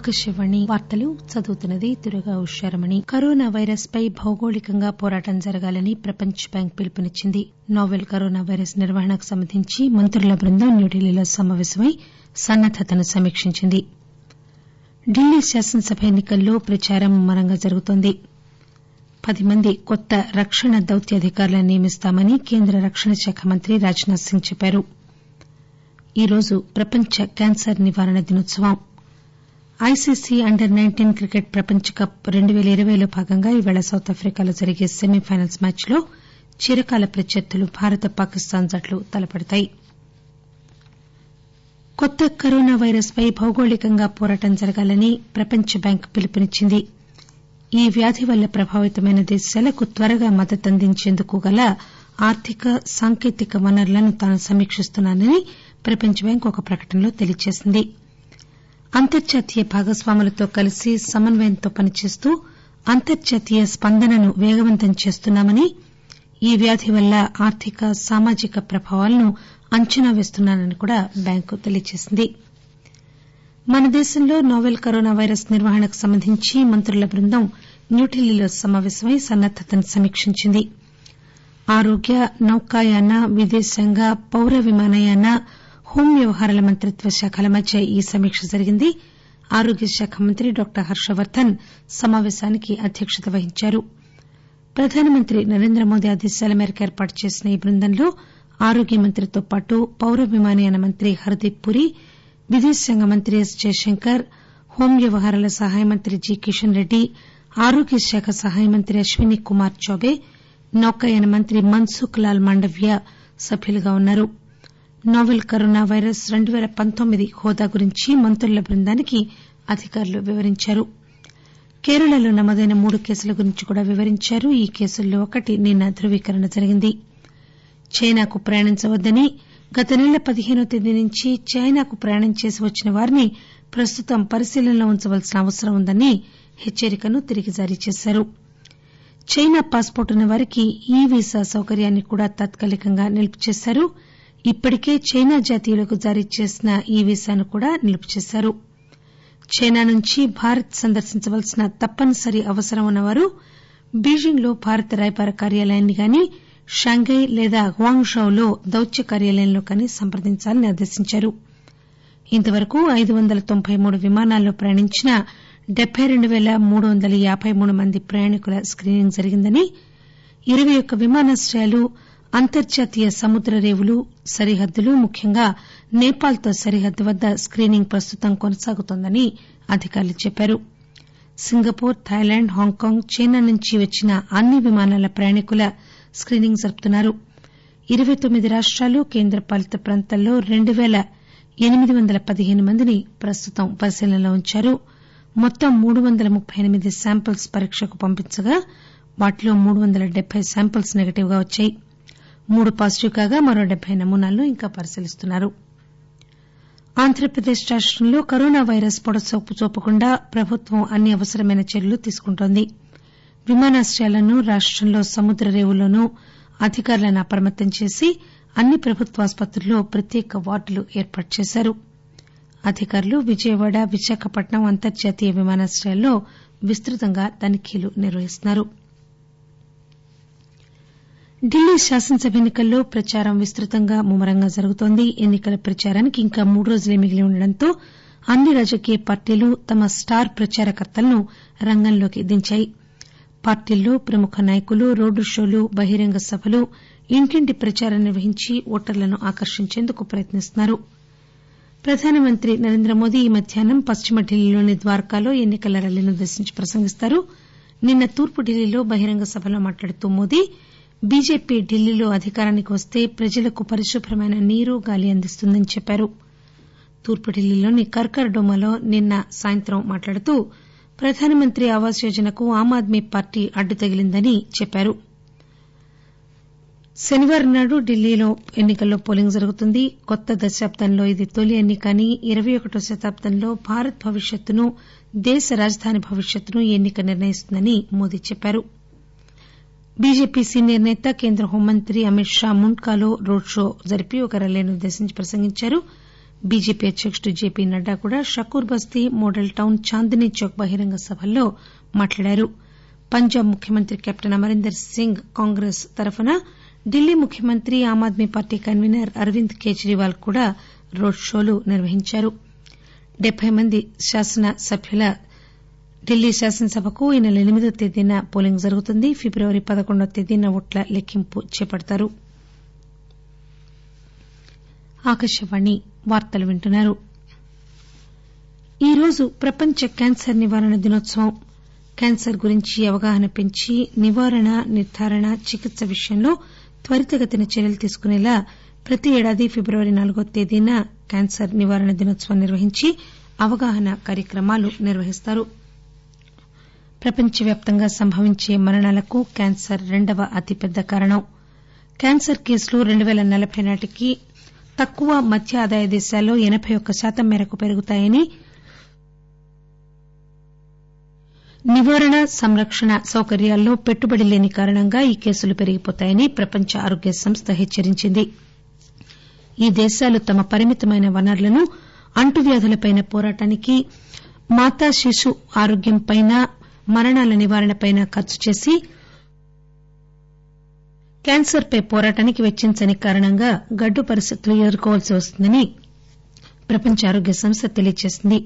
ఆకాశవాణి వార్తలు చదువుతున్నది Durga Usharamani corona virus పై భౌగోళికంగా పోరాటం జరగాలని ప్రపంచ బ్యాంక్ పిలుపునిచ్చింది. నోవెల్ కరోనా వైరస్ నిర్వహణకు సంబంధించి మంత్రుల బృందం న్యూఢిల్లీలో సమాపేశమై సన్నద్దతను సమీక్షించింది. ఢిల్లీ శాసనసభ ఎన్నికల్లో ప్రచారం ముమ్మరంగా జరుగుతోంది. పది మంది కొత్త రక్షణ దౌత్యాధికారులను నియమిస్తామని కేంద్ర రక్షణ శాఖ మంత్రి రాజ్ నాథ్ సింగ్ చెప్పారు. ఈరోజు ప్రపంచ క్యాన్సర్ నివారణ దినోత్సవం. ఐసీసీ అండర్ నైన్టీన్ క్రికెట్ ప్రపంచ కప్ రెండు పేల ఇరవైలో భాగంగా ఈరోజు సౌత్ ఆఫ్రికాలో జరిగే సెమీఫైనల్స్ మ్యాచ్లో చిరకాల ప్రత్యర్థులు భారత్ పాకిస్తాన్ జట్లు తలపడతాయి. కొత్త కరోనా వైరస్ పై భౌగోళికంగా పోరాటం జరగాలని ప్రపంచ బ్యాంక్ పిలుపునిచ్చింది. ఈ వ్యాధి వల్ల ప్రభావితమైన దేశాలకు త్వరగా మద్దతు అందించేందుకు గల ఆర్థిక సాంకేతిక వనరులను తాను సమీకిస్తున్నానని ప్రపంచ బ్యాంక్ ఒక ప్రకటనలో తెలియజేసింది. అంతర్జాతీయ భాగస్వాములతో కలిసి సమన్వయంతో పనిచేస్తూ అంతర్జాతీయ స్పందనను పేగవంతం చేస్తున్నామని ఈ వ్యాధి వల్ల ఆర్థిక సామాజిక ప్రభావాలను అంచనా వేస్తున్నానని కూడా బ్యాంకు తెలియజేసింది. మన దేశంలో నోవెల్ కరోనా వైరస్ నిర్వహణకు సంబంధించి మంత్రుల బృందం న్యూఢిల్లీలో సమాపేశమై సన్నద్దతను సమీక్షించింది. ఆరోగ్య నౌకాయాన విదేశాంగ పౌర విమానయాన హోం వ్యవహారాల మంత్రిత్వ శాఖల మధ్య ఈ సమీక్ష జరిగింది. ఆరోగ్య శాఖ మంత్రి డాక్టర్ హర్షవర్దన్ సమాపేశానికి అధ్యక్షత వహించారు. ప్రధానమంత్రి నరేంద్ర మోదీ ఆదేశాల మేరకు ఏర్పాటు చేసిన ఈ బృందంలో ఆరోగ్య మంత్రితో పాటు పౌర విమానయాన మంత్రి హర్దీప్ పురి విదేశాంగ మంత్రి ఎస్ జయశంకర్ హోం వ్యవహారాల సహాయ మంత్రి జి కిషన్ రెడ్డి ఆరోగ్య శాఖ సహాయ మంత్రి అశ్విని కుమార్ చౌబే నౌకాయాన మంత్రి మన్సుఖ్ లాల్ మాండవ్య సభ్యులుగా ఉన్నారు. నోవెల్ కరోనా వైరస్ రెండు పేల పంతొమ్మిది హోదా గురించి మంత్రుల బృందానికి అధికారులు వివరించారు. కేరళలో నమోదైన మూడు కేసుల గురించి కూడా వివరించారు. ఈ కేసుల్లో ఒకటి నిన్న ధృవీకరణ జరిగింది. చైనాకు ప్రయాణించవద్దని గత నెల పదిహేనవ తేదీ నుంచి చైనాకు ప్రయాణం చేసి వచ్చిన వారిని ప్రస్తుతం పరిశీలనలో ఉంచవలసిన అవసరం ఉందని హెచ్చరికను తిరిగి జారీ చేశారు. చైనా పాస్ పోర్ట్ ఉన్న వారికి ఈ వీసా సౌకర్యాన్ని కూడా తాత్కాలికంగా నిలుపుచేశారు. ఇప్పటికే చైనా జాతీయులకు జారీ చేసిన ఈ వీసాను కూడా నిలుపుచేశారు. చైనా నుంచి భారత్ సందర్శించవలసిన తప్పనిసరి అవసరం ఉన్నవారు బీజింగ్లో భారత రాయబార కార్యాలయాన్ని గానీ షాంఘై లేదా గ్వాంగ్షౌలో దౌత్య కార్యాలయంలో కానీ సంప్రదించాలని ఆదేశించారు. ఇంతవరకు ఐదు వందల తొంభై మూడు విమానాల్లో ప్రయాణించిన డెబ్బై రెండు పేల మూడు వందల యాబై మూడు మంది ప్రయాణికుల స్కీనింగ్ జరిగిందని ఇరవై ఒక్క విమానాశ్రయాలు అంతర్జాతీయ సముద్ర రేవులు సరిహద్దులు ముఖ్యంగా నేపాల్తో సరిహద్దు వద్ద స్కీనింగ్ ప్రస్తుతం కొనసాగుతోందని అధికారులు చెప్పారు. సింగపూర్ థాయిలాండ్ హాంకాంగ్ చైనా నుంచి వచ్చిన అన్ని విమానాల ప్రయాణికుల స్కీనింగ్ జరుపుతున్నారు. ఇరవై తొమ్మిది రాష్టాలు కేంద్రపాలిత ప్రాంతాల్లో రెండు పేల ఎనిమిది వందల పదిహేను మందిని ప్రస్తుతం పరిశీలనలో ఉంచారు. మొత్తం మూడు వందల ముప్పై ఎనిమిది శాంపిల్స్ పరీక్షకు పంపించగా వాటిలో మూడు వందల డెబ్బై శాంపిల్స్ నెగటివ్గా వచ్చాయి. మూడు పాజిటివ్ కాగా మరో డెబ్బై నమూనాలను ఇంకా పరిశీలిస్తున్నారు. ఆంధ్రప్రదేశ్ రాష్టంలో కరోనా వైరస్ పొడసూపు చూపకుండా ప్రభుత్వం అన్ని అవసరమైన చర్యలు తీసుకుంటోంది. విమానాశ్రయాలను రాష్టంలో సముద్ర రేవుల్లోనూ అధికారులను అప్రమత్తం చేసి అన్ని ప్రభుత్వ ఆసుపత్రుల్లో ప్రత్యేక వార్డులు ఏర్పాటు చేశారు. అధికారులు విజయవాడ విశాఖపట్నం అంతర్జాతీయ విమానాశ్రయాల్లో విస్తృతంగా తనిఖీలు నిర్వహిస్తున్నారు. ఢిల్లీ శాసనసభ ఎన్ని కల్లో ప్రచారం విస్తృతంగా ముమ్మరంగా జరుగుతోంది. ఎన్ని కల ప్రచారానికి ఇంకా మూడు రోజులే మిగిలి ఉండడంతో అన్ని రాజకీయ పార్టీలు తమ స్టార్ ప్రచారకర్తలను రంగంలోకి దించాయి. పార్టీల్లో ప్రముఖ నాయకులు రోడ్డు షోలు బహిరంగ సభలు ఇంటింటి ప్రచారం నిర్వహించి ఓటర్లను ఆకర్షించేందుకు ప్రయత్నిస్తున్నారు. ప్రధానమంత్రి నరేంద్ర మోదీ ఈ మధ్యాహ్నం పశ్చిమ ఢిల్లీలోని ద్వారకాలో ఎన్ని కల ర్యాలీని ఉద్దేశించి ప్రసంగిస్తారు. నిన్న తూర్పు ఢిల్లీలో బహిరంగ సభలో మాట్లాడుతూ మోదీ బీజేపీ ఢిల్లీలో అధికారానికి వస్తే ప్రజలకు పరిశుభ్రమైన నీరు గాలి అందిస్తుందని చెప్పారు. తూర్పు ఢిల్లీలోని కర్కర్డోమాలో నిన్న సాయంత్రం మాట్లాడుతూ ప్రధానమంత్రి ఆవాస్ యోజనకు ఆమ్ ఆద్మీ పార్టీ అడ్డు తగిలిందని చెప్పారు. శనివారం నాడు ఢిల్లీలో ఎన్నికల్లో పోలింగ్ జరుగుతుంది. కొత్త దశాబ్దంలో ఇది తొలి ఎన్నిక అని ఇరవై ఒకటో శతాబ్దంలో భారత్ భవిష్యత్తును దేశ రాజధాని భవిష్యత్తును ఈ ఎన్నిక నిర్ణయిస్తుందని మోదీ చెప్పారు. బీజేపీ సీనియర్ నేత కేంద్ర హోంమంత్రి అమిత్ షా ముండ్కాలో రోడ్ షో జరిపి ఒక ర్యాలీని ఉద్దేశించి ప్రసంగించారు. బీజేపీ అధ్యకుడు జేపీ నడ్డా కూడా షకూర్ బస్తీ మోడల్ టౌన్ చాందినీ చౌక్ బహిరంగ సభల్లో మాట్లాడారు. పంజాబ్ ముఖ్యమంత్రి కెప్టెన్ అమరీందర్ సింగ్ కాంగ్రెస్ తరఫున ఢిల్లీ ముఖ్యమంత్రి ఆమ్ ఆద్మీ పార్టీ కన్వీనర్ అరవింద్ కేజ్రీవాల్ కూడా రోడ్ షోలు నిర్వహించారు. డెబ్బై మంది శాసనసభ్యుల ఢిల్లీ శాసనసభకు ఈ నెల ఎనిమిదో తేదీన పోలింగ్ జరుగుతుంది. ఫిబ్రవరి పదకొండో తేదీన ఓట్ల లెక్కింపు చేపడతారు. ఈరోజు ప్రపంచ క్యాన్సర్ నివారణ దినోత్సవం. క్యాన్సర్ గురించి అవగాహన పెంచి నివారణ నిర్దారణ చికిత్స విషయంలో త్వరితగతిన చర్యలు తీసుకునేలా ప్రతి ఏడాది ఫిబ్రవరి నాలుగవ తేదీన క్యాన్సర్ నివారణ దినోత్సవం నిర్వహించి అవగాహన కార్యక్రమాలు నిర్వహిస్తారు. ప్రపంచవ్యాప్తంగా సంభవించే మరణాలకు క్యాన్సర్ రెండవ అతిపెద్ద కారణం. క్యాన్సర్ కేసులు రెండు పేల నలబై నాటికి తక్కువ మధ్య ఆదాయ దేశాల్లో ఎనబై ఒక్క శాతం మేరకు పెరుగుతాయని నివారణ సంరక్షణ సౌకర్యాల్లో పెట్టుబడి లేని కారణంగా ఈ కేసులు పెరిగిపోతాయని ప్రపంచ ఆరోగ్య సంస్థ హెచ్చరించింది. ఈ దేశాలు తమ పరిమితమైన వనరులను అంటువ్యాధులపై పోరాటానికి మాతా శిశు ఆరోగ్యంపైనా మరణాల నివారణపై ఖర్చు చేసి క్యాన్సర్ పై పోరాటానికి వెచ్చించని కారణంగా గడ్డు పరిస్థితులు ఎదుర్కోవలసి వస్తుందని ప్రపంచ ఆరోగ్య సంస్థ తెలియజేసింది.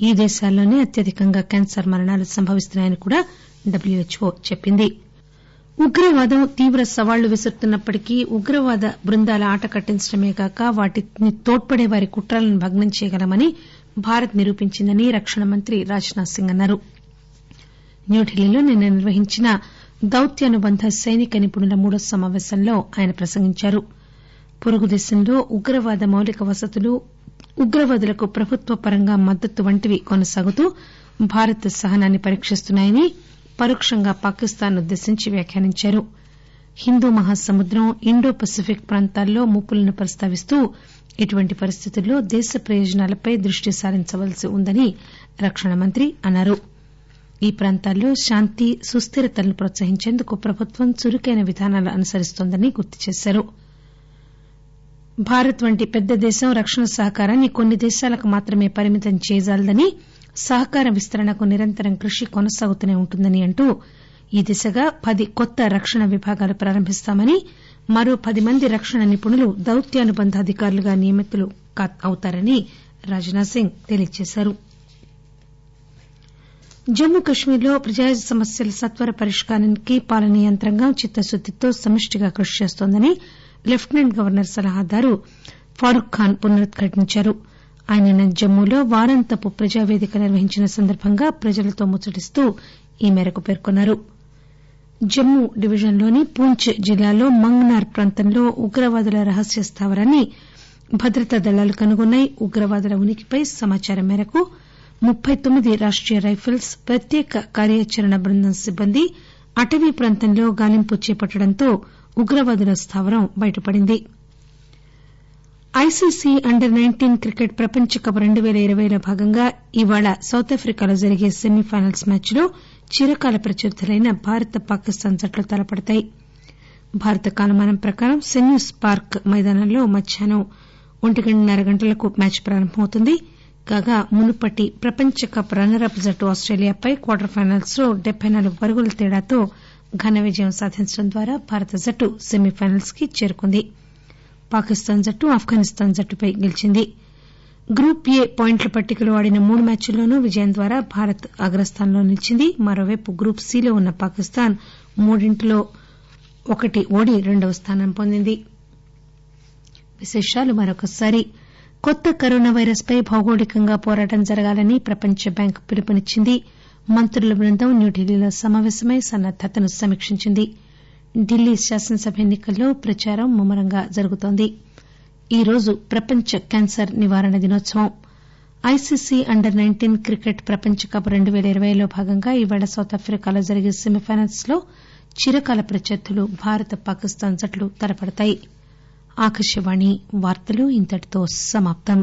ఈ దేశాల్లోనే అత్యధికంగా క్యాన్సర్ మరణాలు సంభవిస్తున్నాయని కూడా డబ్ల్యూహెచ్ఓ చెప్పింది. ఉగ్రవాదం తీవ్ర సవాళ్ళు విసురుతున్నప్పటికీ ఉగ్రవాద బృందాల ఆట కట్టించడమే కాక వాటికి తోడ్పడే వారి కుట్రలను భగ్నం చేయగలమని భారత్ నిరూపించిందని రక్షణ మంత్రి రాజ్ నాథ్ సింగ్ అన్నారు. న్యూఢిల్లీలో నిన్న నిర్వహించిన దౌత్యానుబంధ సైనిక నిపుణుల మూడో సమాపేశంలో ఆయన ప్రసంగించారు. పొరుగు దేశంలో ఉగ్రవాద మౌలిక వసతులు ఉగ్రవాదులకు ప్రభుత్వ పరంగా మద్దతు వంటివి కొనసాగుతూ భారత్ సహనాన్ని పరీక్షిస్తున్నాయని పరోక్షంగా పాకిస్తాన్ ఉద్దేశించి వ్యాఖ్యానించారు. హిందూ మహాసముద్రం ఇండో పసిఫిక్ ప్రాంతాల్లో ముప్పులను ప్రస్తావిస్తూ ఇటువంటి పరిస్థితుల్లో దేశ ప్రయోజనాలపై దృష్టి సారించవలసి ఉందని రక్షణ మంత్రి అన్నారు. ఈ ప్రాంతాల్లో శాంతి సుస్దిరతలను ప్రోత్సహించేందుకు ప్రభుత్వం చురుకైన విధానాలు అనుసరిస్తోందని గుర్తు చేశారు. భారత్ వంటి పెద్ద దేశం రక్షణ సహకారాన్ని కొన్ని దేశాలకు మాత్రమే పరిమితం చేయజాలదని సహకార విస్తరణకు నిరంతరం కృషి కొనసాగుతూనే ఉంటుందని అంటూ ఈ దిశగా పది కొత్త రక్షణ విభాగాలు ప్రారంభిస్తామని మరో పది మంది రక్షణ నిపుణులు దౌత్యానుబంధ అధికారులుగా నియమితులవుతారని రాజ్ నాథ్ సింగ్ తెలియజేశారు. జమ్మూ కశ్మీర్లో ప్రజా సమస్యల సత్వర పరిష్కారానికి పాలనా యంత్రాంగం చిత్తశుద్దితో సమిష్టిగా కృషి చేస్తోందని లెప్టిసెంట్ గవర్నర్ సలహాదారు ఫారూక్ ఖాన్ పునరుద్ఘాటించారు. ఆయన నిన్న జమ్మూలో వారాంతపు ప్రజావేదిక నిర్వహించిన సందర్భంగా ప్రజలతో ముచ్చటిస్తూ ఈ మేరకు పేర్కొన్నారు. జమ్మూ డివిజన్లోని పూంచ్ జిల్లాలో మంగ్నార్ ప్రాంతంలో ఉగ్రవాదుల రహస్య స్థావరాన్ని భద్రతా దళాలు కనుగొన్నాయి. ఉగ్రవాదుల ఉనికిపై సమాచారం మేరకు ముప్పై తొమ్మిది రాష్టీయ రైఫిల్స్ ప్రత్యేక కార్యాచరణ బృందం సిబ్బంది అటవీ ప్రాంతంలో గాలింపు చేపట్టడంతో ఉగ్రవాదుల స్థావరం బయటపడింది. ఐసీసీ అండర్ నైన్టీన్ క్రికెట్ ప్రపంచ కప్ రెండు పేల ఇరవైలో భాగంగా ఇవాళ సౌత్ ఆఫ్రికాలో జరిగే సెమీఫైనల్స్ మ్యాచ్లో చిరకాల ప్రత్యర్థులైన భారత్ పాకిస్తాన్ జట్లు తలపడతాయి. భారత కాలమానం ప్రకారం సెన్యూస్ పార్క్ మైదానంలో మధ్యాహ్నం ఒంటి గంటన్నర గంటలకు మ్యాచ్ ప్రారంభమవుతుంది. కాగా మునుపటి ప్రపంచ కప్ రన్నర్ అప్ జట్టు ఆస్టేలియాపై క్వార్టర్ ఫైనల్స్లో డెబ్బై నాలుగు పరుగుల తేడాతో ఘన విజయం సాధించడం ద్వారా భారత జట్టు సెమీపైనల్స్కి చేరుకుంది. పాకిస్తాన్ జట్టు ఆఫ్ఘనిస్తాన్ జట్టుపై గెలిచింది. గ్రూప్ ఏ పాయింట్ల పట్టికలో ఆడిన మూడు మ్యాచ్ల్లోనూ విజయం ద్వారా భారత్ అగ్రస్థానంలో నిలిచింది. మరోవైపు గ్రూప్ సి లో ఉన్న పాకిస్తాన్ మూడింటిలో ఒకటి ఓడి రెండవ స్థానం పొందింది. కొత్త కరోనా పైరస్ పై భౌగోళికంగా పోరాటం జరగాలని ప్రపంచ బ్యాంక్ పిలుపునిచ్చింది. మంత్రుల బృందం న్యూఢిల్లీలో సమాపేశమై సన్నద్దతను సమీక్షించింది. ఢిల్లీ శాసనసభ ఎన్ని కల్లో ప్రచారం ముమ్మరంగా జరుగుతోంది. ఈరోజు ప్రపంచ క్యాన్సర్ నివారణ దినోత్సవం. ఐసీసీ అండర్ నైన్టీన్ క్రికెట్ ప్రపంచ కప్ రెండు పేల ఇరవైలో భాగంగా ఈరోజు సౌత్ ఆఫ్రికాలో జరిగే సెమీఫైనల్స్లో చిరకాల ప్రత్యర్థులు భారత్ పాకిస్తాన్ జట్లు తలపడతాయి. ఆకాశవాణి వార్తలు ఇంతటితో సమాప్తం.